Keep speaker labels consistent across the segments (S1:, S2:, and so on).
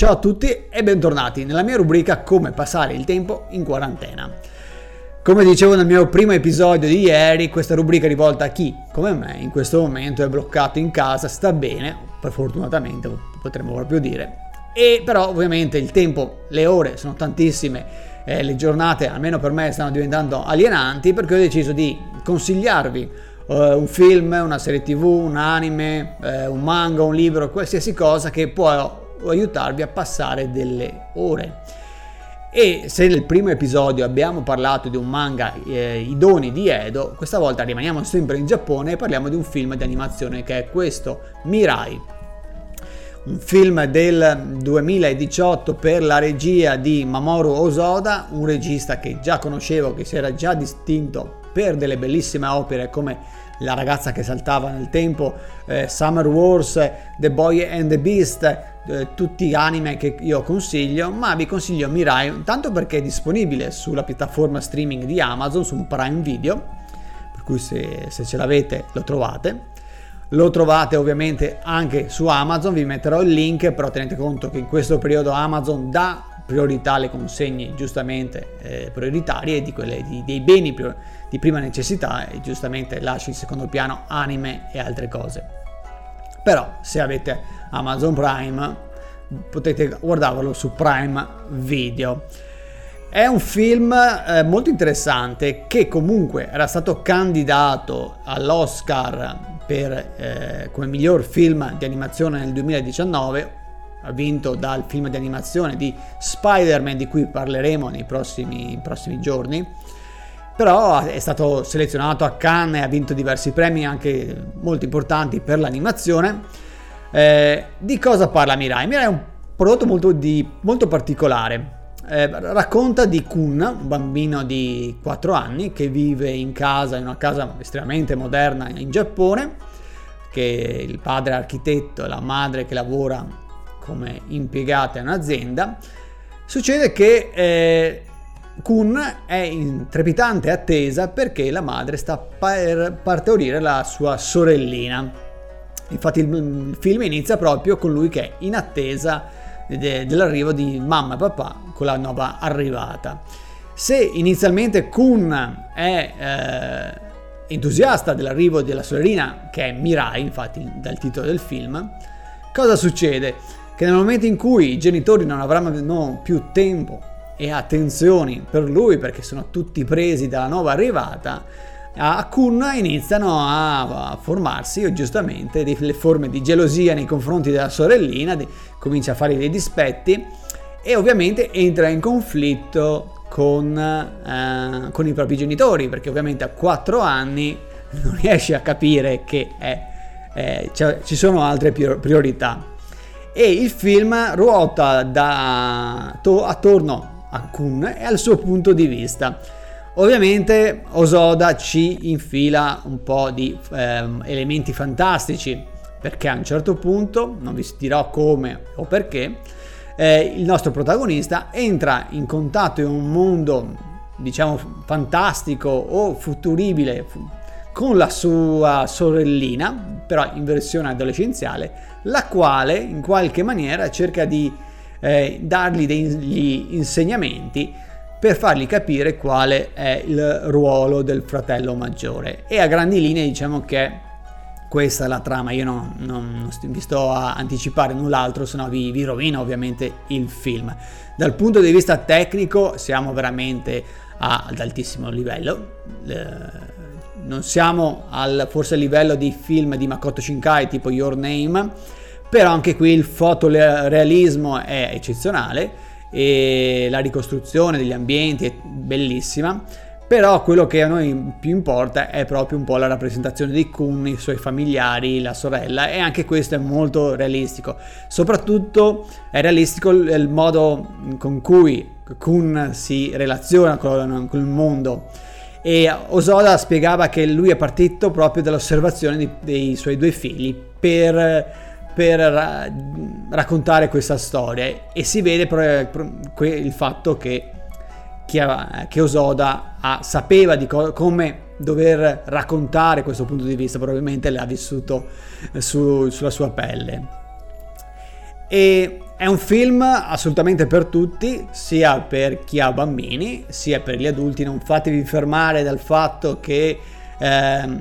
S1: Ciao a tutti e bentornati nella mia rubrica Come passare il tempo in quarantena. Come dicevo nel mio primo episodio di ieri, questa rubrica è rivolta a chi, come me, in questo momento è bloccato in casa, sta bene, per fortunatamente potremmo proprio dire, e però ovviamente il tempo, le ore sono tantissime, eh, le giornate almeno per me stanno diventando alienanti perché ho deciso di consigliarvi uh, un film, una serie tv, un anime, uh, un manga, un libro, qualsiasi cosa che può aiutarvi a passare delle ore. E se nel primo episodio abbiamo parlato di un manga eh, I doni di Edo, questa volta rimaniamo sempre in Giappone e parliamo di un film di animazione che è questo, Mirai. Un film del 2018 per la regia di Mamoru Osoda, un regista che già conoscevo, che si era già distinto per delle bellissime opere come La ragazza che saltava nel tempo, eh, Summer Wars, The Boy and the Beast, eh, tutti anime che io consiglio, ma vi consiglio Mirai tanto perché è disponibile sulla piattaforma streaming di Amazon, su Prime Video, per cui se, se ce l'avete lo trovate. Lo trovate ovviamente anche su Amazon, vi metterò il link, però tenete conto che in questo periodo Amazon dà priorità alle consegne giustamente eh, prioritarie di quelle di, dei beni di prima necessità e giustamente lascia in secondo piano anime e altre cose. Però se avete Amazon Prime potete guardarlo su Prime Video. È un film eh, molto interessante che comunque era stato candidato all'Oscar per, eh, come miglior film di animazione nel 2019 vinto dal film di animazione di Spider-Man di cui parleremo nei prossimi, prossimi giorni però è stato selezionato a Cannes e ha vinto diversi premi anche molto importanti per l'animazione. Eh, di cosa parla Mirai? Mirai è un prodotto molto, di, molto particolare. Eh, racconta di Kun, un bambino di 4 anni che vive in casa, in una casa estremamente moderna in Giappone, che il padre è architetto e la madre che lavora come impiegata in un'azienda, succede che eh, Kun è in trepidante attesa perché la madre sta per partorire la sua sorellina. Infatti il film inizia proprio con lui che è in attesa de- dell'arrivo di mamma e papà con la nuova arrivata. Se inizialmente Kun è eh, entusiasta dell'arrivo della sorellina, che è Mirai, infatti dal titolo del film, cosa succede? che nel momento in cui i genitori non avranno più tempo e attenzioni per lui perché sono tutti presi dalla nuova arrivata, a Kun iniziano a formarsi giustamente delle forme di gelosia nei confronti della sorellina, di, comincia a fare dei dispetti e ovviamente entra in conflitto con, eh, con i propri genitori perché ovviamente a 4 anni non riesce a capire che è, eh, ci sono altre priorità. E il film ruota da, to, attorno a Kun e al suo punto di vista. Ovviamente Osoda ci infila un po' di ehm, elementi fantastici perché a un certo punto, non vi dirò come o perché, eh, il nostro protagonista entra in contatto in un mondo diciamo fantastico o futuribile con la sua sorellina, però in versione adolescenziale, la quale in qualche maniera cerca di eh, dargli degli insegnamenti per fargli capire quale è il ruolo del fratello maggiore. E a grandi linee diciamo che questa è la trama, io non, non, non vi sto a anticipare null'altro, se no vi, vi rovino ovviamente il film. Dal punto di vista tecnico siamo veramente ad altissimo livello. Eh, non siamo al forse a livello di film di Makoto Shinkai tipo Your Name, però anche qui il fotorealismo è eccezionale e la ricostruzione degli ambienti è bellissima. Però quello che a noi più importa è proprio un po' la rappresentazione di Kun, i suoi familiari, la sorella e anche questo è molto realistico. Soprattutto è realistico il modo con cui Kun si relaziona con, il mondo e Osoda spiegava che lui è partito proprio dall'osservazione dei suoi due figli per, per ra- raccontare questa storia e si vede pro- il fatto che, che Osoda ha, sapeva di co- come dover raccontare questo punto di vista, probabilmente l'ha vissuto su, sulla sua pelle. E è un film assolutamente per tutti, sia per chi ha bambini, sia per gli adulti. Non fatevi fermare dal fatto che eh,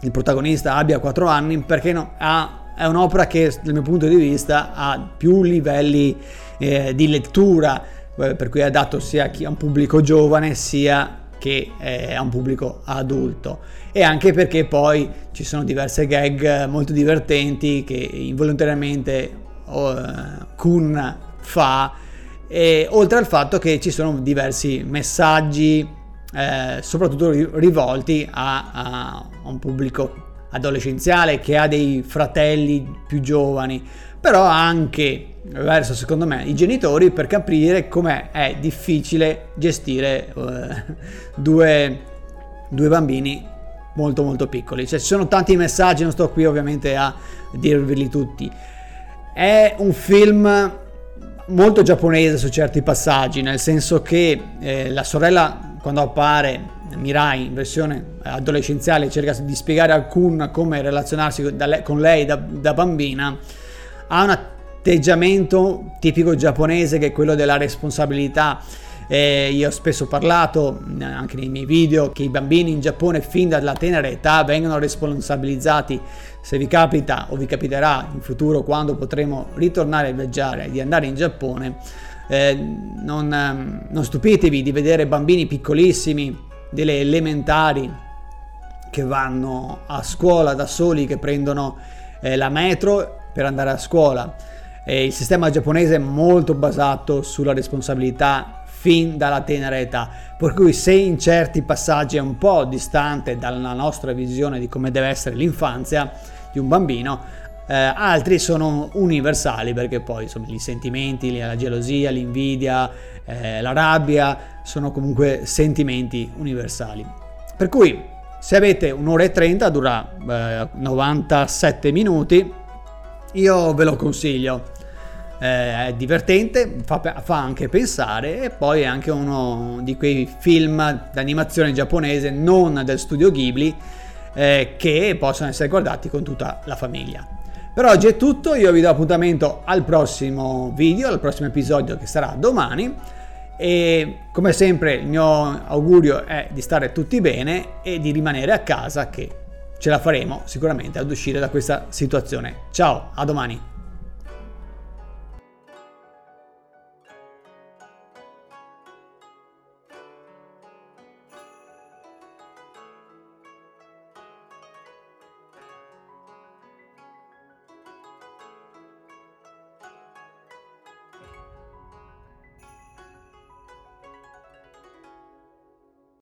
S1: il protagonista abbia 4 anni, perché no, ha, è un'opera che dal mio punto di vista ha più livelli eh, di lettura, eh, per cui è adatto sia a un pubblico giovane sia che è un pubblico adulto. E anche perché poi ci sono diverse gag molto divertenti che involontariamente Kun fa. E oltre al fatto che ci sono diversi messaggi eh, soprattutto rivolti a, a, un pubblico adolescenziale che ha dei fratelli più giovani però anche verso secondo me i genitori per capire come è difficile gestire uh, due, due bambini molto molto piccoli. Cioè ci sono tanti messaggi non sto qui ovviamente a dirveli tutti. È un film molto giapponese su certi passaggi, nel senso che eh, la sorella quando appare Mirai in versione adolescenziale cerca di spiegare a Kun come relazionarsi con lei da, da bambina, ha un atteggiamento tipico giapponese che è quello della responsabilità eh, io ho spesso parlato eh, anche nei miei video che i bambini in Giappone fin dalla tenera età vengono responsabilizzati. Se vi capita o vi capiterà in futuro quando potremo ritornare a viaggiare di andare in Giappone, eh, non, ehm, non stupitevi di vedere bambini piccolissimi, delle elementari che vanno a scuola da soli, che prendono eh, la metro per andare a scuola. E il sistema giapponese è molto basato sulla responsabilità fin dalla tenera età. Per cui se in certi passaggi è un po' distante dalla nostra visione di come deve essere l'infanzia di un bambino, eh, altri sono universali perché poi insomma i sentimenti, la gelosia, l'invidia, eh, la rabbia sono comunque sentimenti universali. Per cui se avete un'ora e 30 dura eh, 97 minuti, io ve lo consiglio eh, è divertente, fa, fa, anche pensare e poi è anche uno di quei film d'animazione giapponese non del studio Ghibli eh, che possono essere guardati con tutta la famiglia. Per oggi è tutto, io vi do appuntamento al prossimo video, al prossimo episodio che sarà domani e come sempre il mio augurio è di stare tutti bene e di rimanere a casa che ce la faremo sicuramente ad uscire da questa situazione. Ciao, a domani!